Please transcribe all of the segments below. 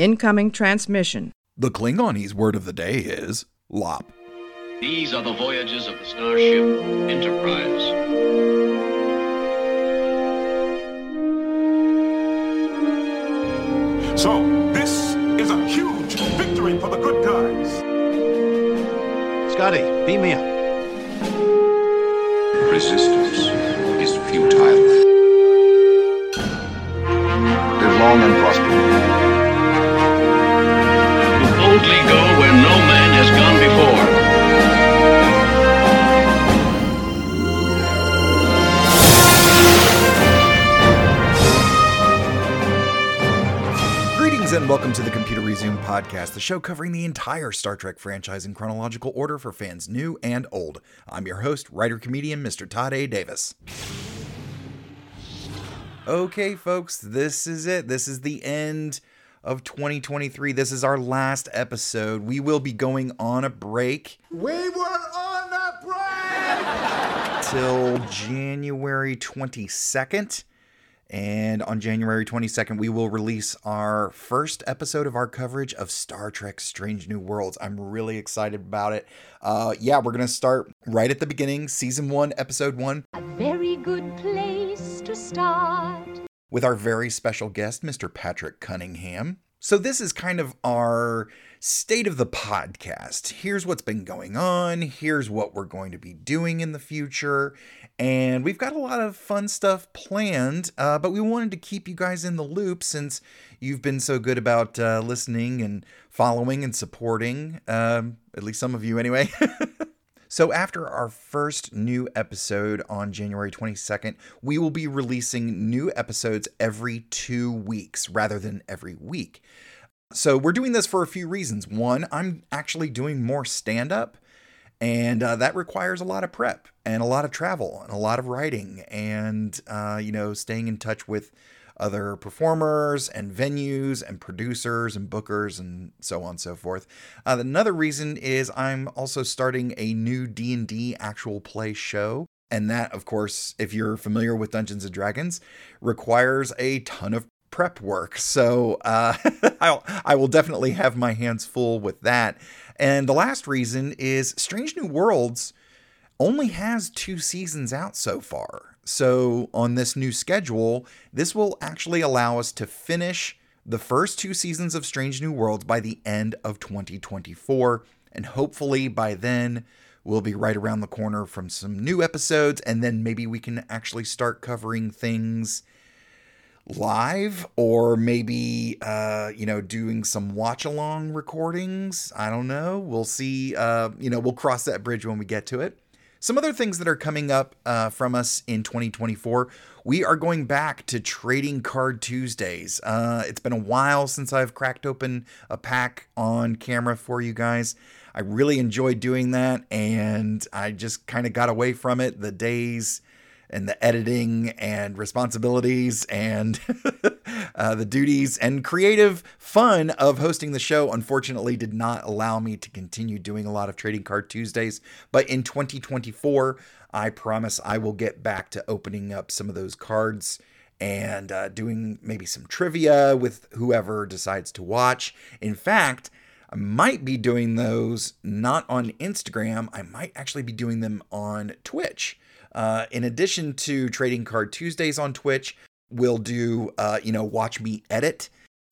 Incoming transmission. The Klingonese word of the day is lop. These are the voyages of the starship Enterprise. So, this is a huge victory for the good guys. Scotty, beam me up. Resistance is futile. Live long and prosper. Boldly go where no man has gone before. Greetings and welcome to the Computer Resume podcast, the show covering the entire Star Trek franchise in chronological order for fans new and old. I'm your host, writer comedian Mr. Todd A. Davis. Okay, folks, this is it. This is the end of 2023. This is our last episode. We will be going on a break We were on a break! till January 22nd. And on January 22nd, we will release our first episode of our coverage of Star Trek Strange New Worlds. I'm really excited about it. Uh, yeah, we're going to start right at the beginning, season one, episode one, A very good place to start. With our very special guest, Mr. Patrick Cunningham. So, this is kind of our state of the podcast. Here's what's been going on, here's what we're going to be doing in the future. And we've got a lot of fun stuff planned, uh, but we wanted to keep you guys in the loop since you've been so good about uh, listening and following and supporting, um, at least some of you anyway. So, after our first new episode on January 22nd, we will be releasing new episodes every two weeks rather than every week. So, we're doing this for a few reasons. One, I'm actually doing more stand up, and uh, that requires a lot of prep and a lot of travel and a lot of writing and, uh, you know, staying in touch with other performers and venues and producers and bookers and so on and so forth. Uh, another reason is I'm also starting a new D&D actual play show. And that, of course, if you're familiar with Dungeons and Dragons, requires a ton of prep work. So uh, I'll, I will definitely have my hands full with that. And the last reason is Strange New Worlds only has two seasons out so far. So, on this new schedule, this will actually allow us to finish the first two seasons of Strange New Worlds by the end of 2024. And hopefully, by then, we'll be right around the corner from some new episodes. And then maybe we can actually start covering things live or maybe uh you know doing some watch along recordings i don't know we'll see uh you know we'll cross that bridge when we get to it some other things that are coming up uh, from us in 2024 we are going back to trading card tuesdays. Uh, it's been a while since i've cracked open a pack on camera for you guys. I really enjoyed doing that and i just kind of got away from it. The days and the editing and responsibilities and uh, the duties and creative fun of hosting the show unfortunately did not allow me to continue doing a lot of trading card tuesdays but in 2024 i promise i will get back to opening up some of those cards and uh, doing maybe some trivia with whoever decides to watch in fact I might be doing those not on Instagram. I might actually be doing them on Twitch. Uh, in addition to Trading Card Tuesdays on Twitch, we'll do, uh, you know, watch me edit.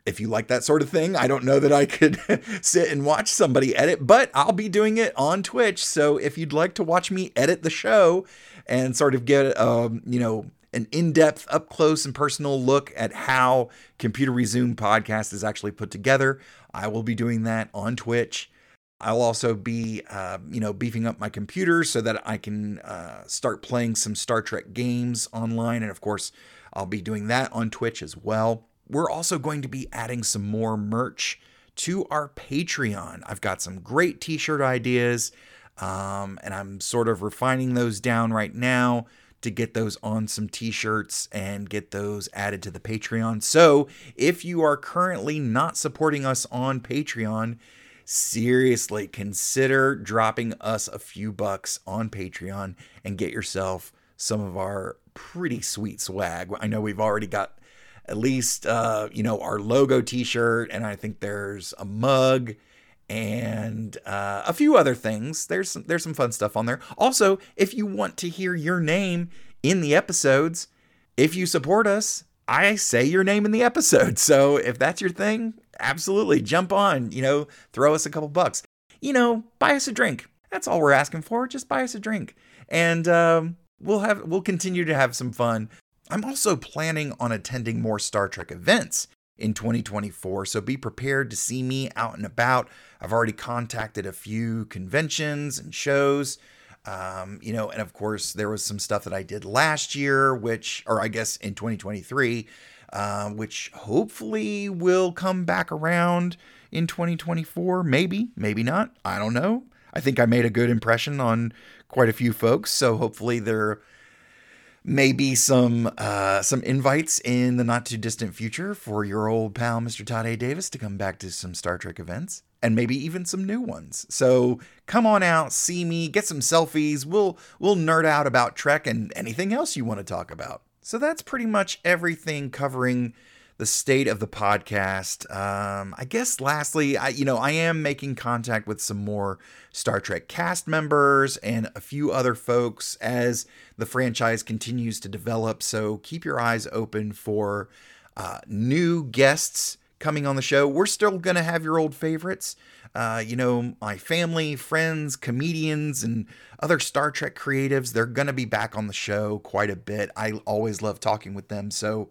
If you like that sort of thing, I don't know that I could sit and watch somebody edit, but I'll be doing it on Twitch. So if you'd like to watch me edit the show and sort of get, um, you know, an in-depth, up close and personal look at how Computer Resume podcast is actually put together, I will be doing that on Twitch. I'll also be, uh, you know, beefing up my computer so that I can uh, start playing some Star Trek games online. And of course, I'll be doing that on Twitch as well. We're also going to be adding some more merch to our Patreon. I've got some great t shirt ideas, um, and I'm sort of refining those down right now to get those on some t shirts and get those added to the Patreon. So if you are currently not supporting us on Patreon, seriously consider dropping us a few bucks on Patreon and get yourself some of our pretty sweet swag. I know we've already got at least uh, you know our logo T-shirt, and I think there's a mug and uh, a few other things. There's some, there's some fun stuff on there. Also, if you want to hear your name in the episodes, if you support us, I say your name in the episode. So if that's your thing, absolutely jump on. You know, throw us a couple bucks. You know, buy us a drink. That's all we're asking for. Just buy us a drink, and um, we'll have we'll continue to have some fun. I'm also planning on attending more Star Trek events in 2024, so be prepared to see me out and about. I've already contacted a few conventions and shows. Um, you know, and of course, there was some stuff that I did last year, which, or I guess in 2023, uh, which hopefully will come back around in 2024. Maybe, maybe not. I don't know. I think I made a good impression on quite a few folks, so hopefully there may be some uh, some invites in the not too distant future for your old pal Mr. Todd A. Davis to come back to some Star Trek events and maybe even some new ones. So come on out, see me, get some selfies. We'll we'll nerd out about Trek and anything else you want to talk about. So that's pretty much everything covering the state of the podcast. Um, I guess lastly, I you know I am making contact with some more Star Trek cast members and a few other folks as the franchise continues to develop. So keep your eyes open for uh, new guests coming on the show. We're still gonna have your old favorites. Uh, you know, my family, friends, comedians, and other Star Trek creatives, they're going to be back on the show quite a bit. I always love talking with them. So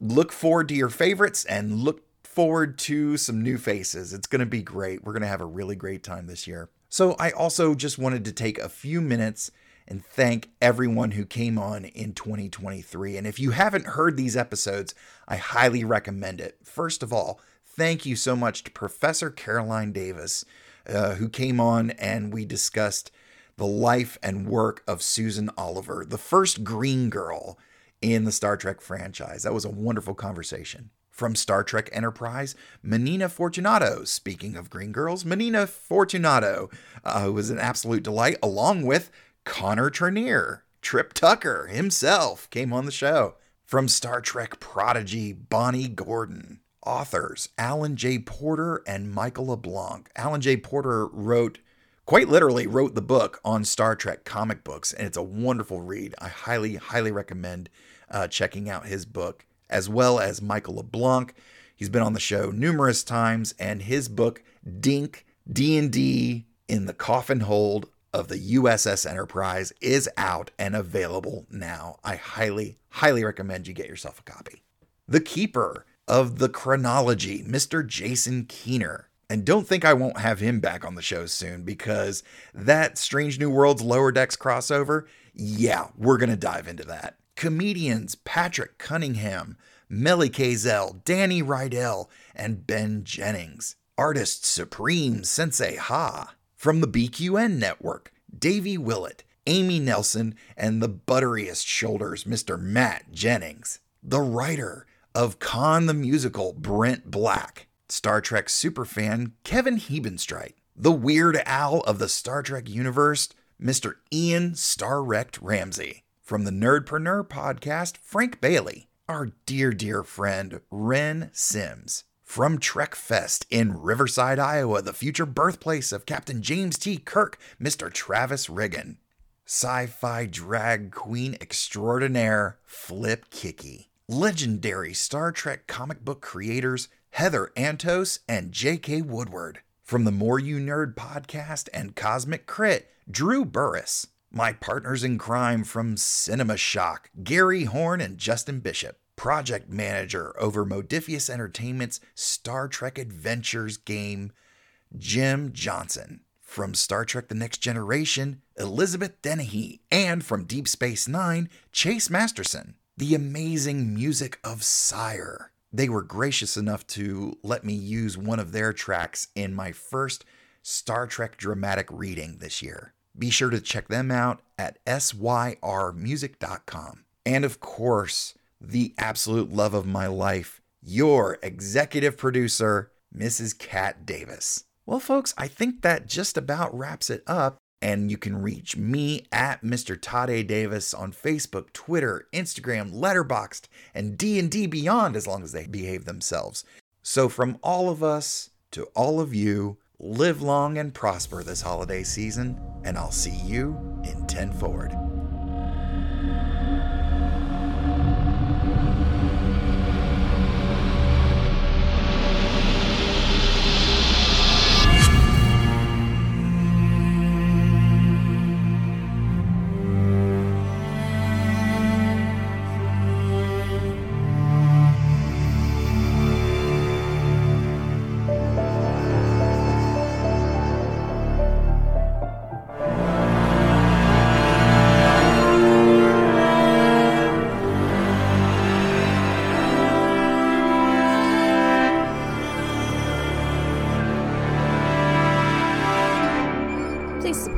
look forward to your favorites and look forward to some new faces. It's going to be great. We're going to have a really great time this year. So, I also just wanted to take a few minutes and thank everyone who came on in 2023. And if you haven't heard these episodes, I highly recommend it. First of all, thank you so much to Professor Caroline Davis, uh, who came on and we discussed the life and work of Susan Oliver, the first green girl in the Star Trek franchise. That was a wonderful conversation. From Star Trek Enterprise, Menina Fortunato. Speaking of Green Girls, Menina Fortunato, uh, who was an absolute delight, along with Connor Trinneer. Trip Tucker himself came on the show. From Star Trek Prodigy, Bonnie Gordon. Authors Alan J. Porter and Michael LeBlanc. Alan J. Porter wrote quite literally wrote the book on Star Trek comic books, and it's a wonderful read. I highly, highly recommend uh, checking out his book, as well as Michael LeBlanc. He's been on the show numerous times, and his book Dink D&D in the Coffin Hold of the USS Enterprise is out and available now. I highly, highly recommend you get yourself a copy. The Keeper of the Chronology, Mr. Jason Keener. And don't think I won't have him back on the show soon because that Strange New Worlds Lower Decks crossover, yeah, we're going to dive into that. Comedians Patrick Cunningham, Melly Kazel, Danny Rydell, and Ben Jennings. Artist Supreme Sensei Ha. From the BQN Network, Davey Willett, Amy Nelson, and the butteriest shoulders, Mr. Matt Jennings. The writer of Khan the Musical, Brent Black. Star Trek superfan Kevin Hebenstreit, the Weird Al of the Star Trek universe, Mr. Ian Starwrecked Ramsey. From the Nerdpreneur podcast, Frank Bailey, our dear, dear friend Ren Sims. From Trek Fest in Riverside, Iowa, the future birthplace of Captain James T. Kirk, Mr. Travis Riggin. Sci fi drag queen extraordinaire, Flip Kicky. Legendary Star Trek comic book creators Heather Antos, and J.K. Woodward. From the More You Nerd podcast and Cosmic Crit, Drew Burris. My partners in crime from Cinema Shock, Gary Horn and Justin Bishop. Project manager over Modiphius Entertainment's Star Trek Adventures game, Jim Johnson. From Star Trek The Next Generation, Elizabeth Dennehy. And from Deep Space Nine, Chase Masterson. The amazing music of Sire they were gracious enough to let me use one of their tracks in my first Star Trek dramatic reading this year. Be sure to check them out at syrmusic.com. And of course, the absolute love of my life, your executive producer, Mrs. Kat Davis. Well, folks, I think that just about wraps it up. And you can reach me at Mr. Todd A. Davis on Facebook, Twitter, Instagram, Letterboxd, and D&D Beyond as long as they behave themselves. So from all of us to all of you, live long and prosper this holiday season, and I'll see you in 10 Forward.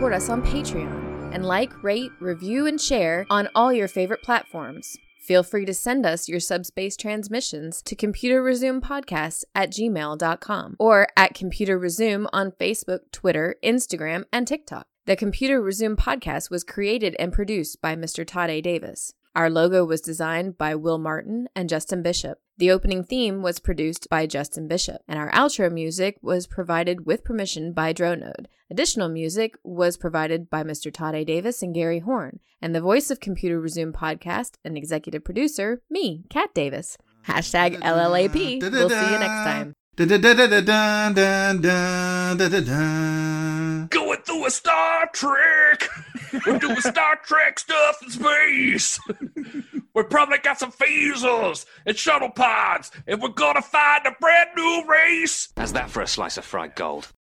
Support us on Patreon and like, rate, review, and share on all your favorite platforms. Feel free to send us your subspace transmissions to computerresumepodcast at gmail.com or at Computer Resume on Facebook, Twitter, Instagram, and TikTok. The Computer Resume podcast was created and produced by Mr. Todd A. Davis. Our logo was designed by Will Martin and Justin Bishop. The opening theme was produced by Justin Bishop, and our outro music was provided with permission by Dronode. Additional music was provided by Mr. Todd A. Davis and Gary Horn, and the voice of Computer Resume podcast and executive producer, me, Kat Davis. Hashtag LLAP. We'll see you next time. Going through a Star Trek. We're doing Star Trek stuff in space. we probably got some phasers and shuttle pods, and we're gonna find a brand new race. How's that for a slice of fried gold?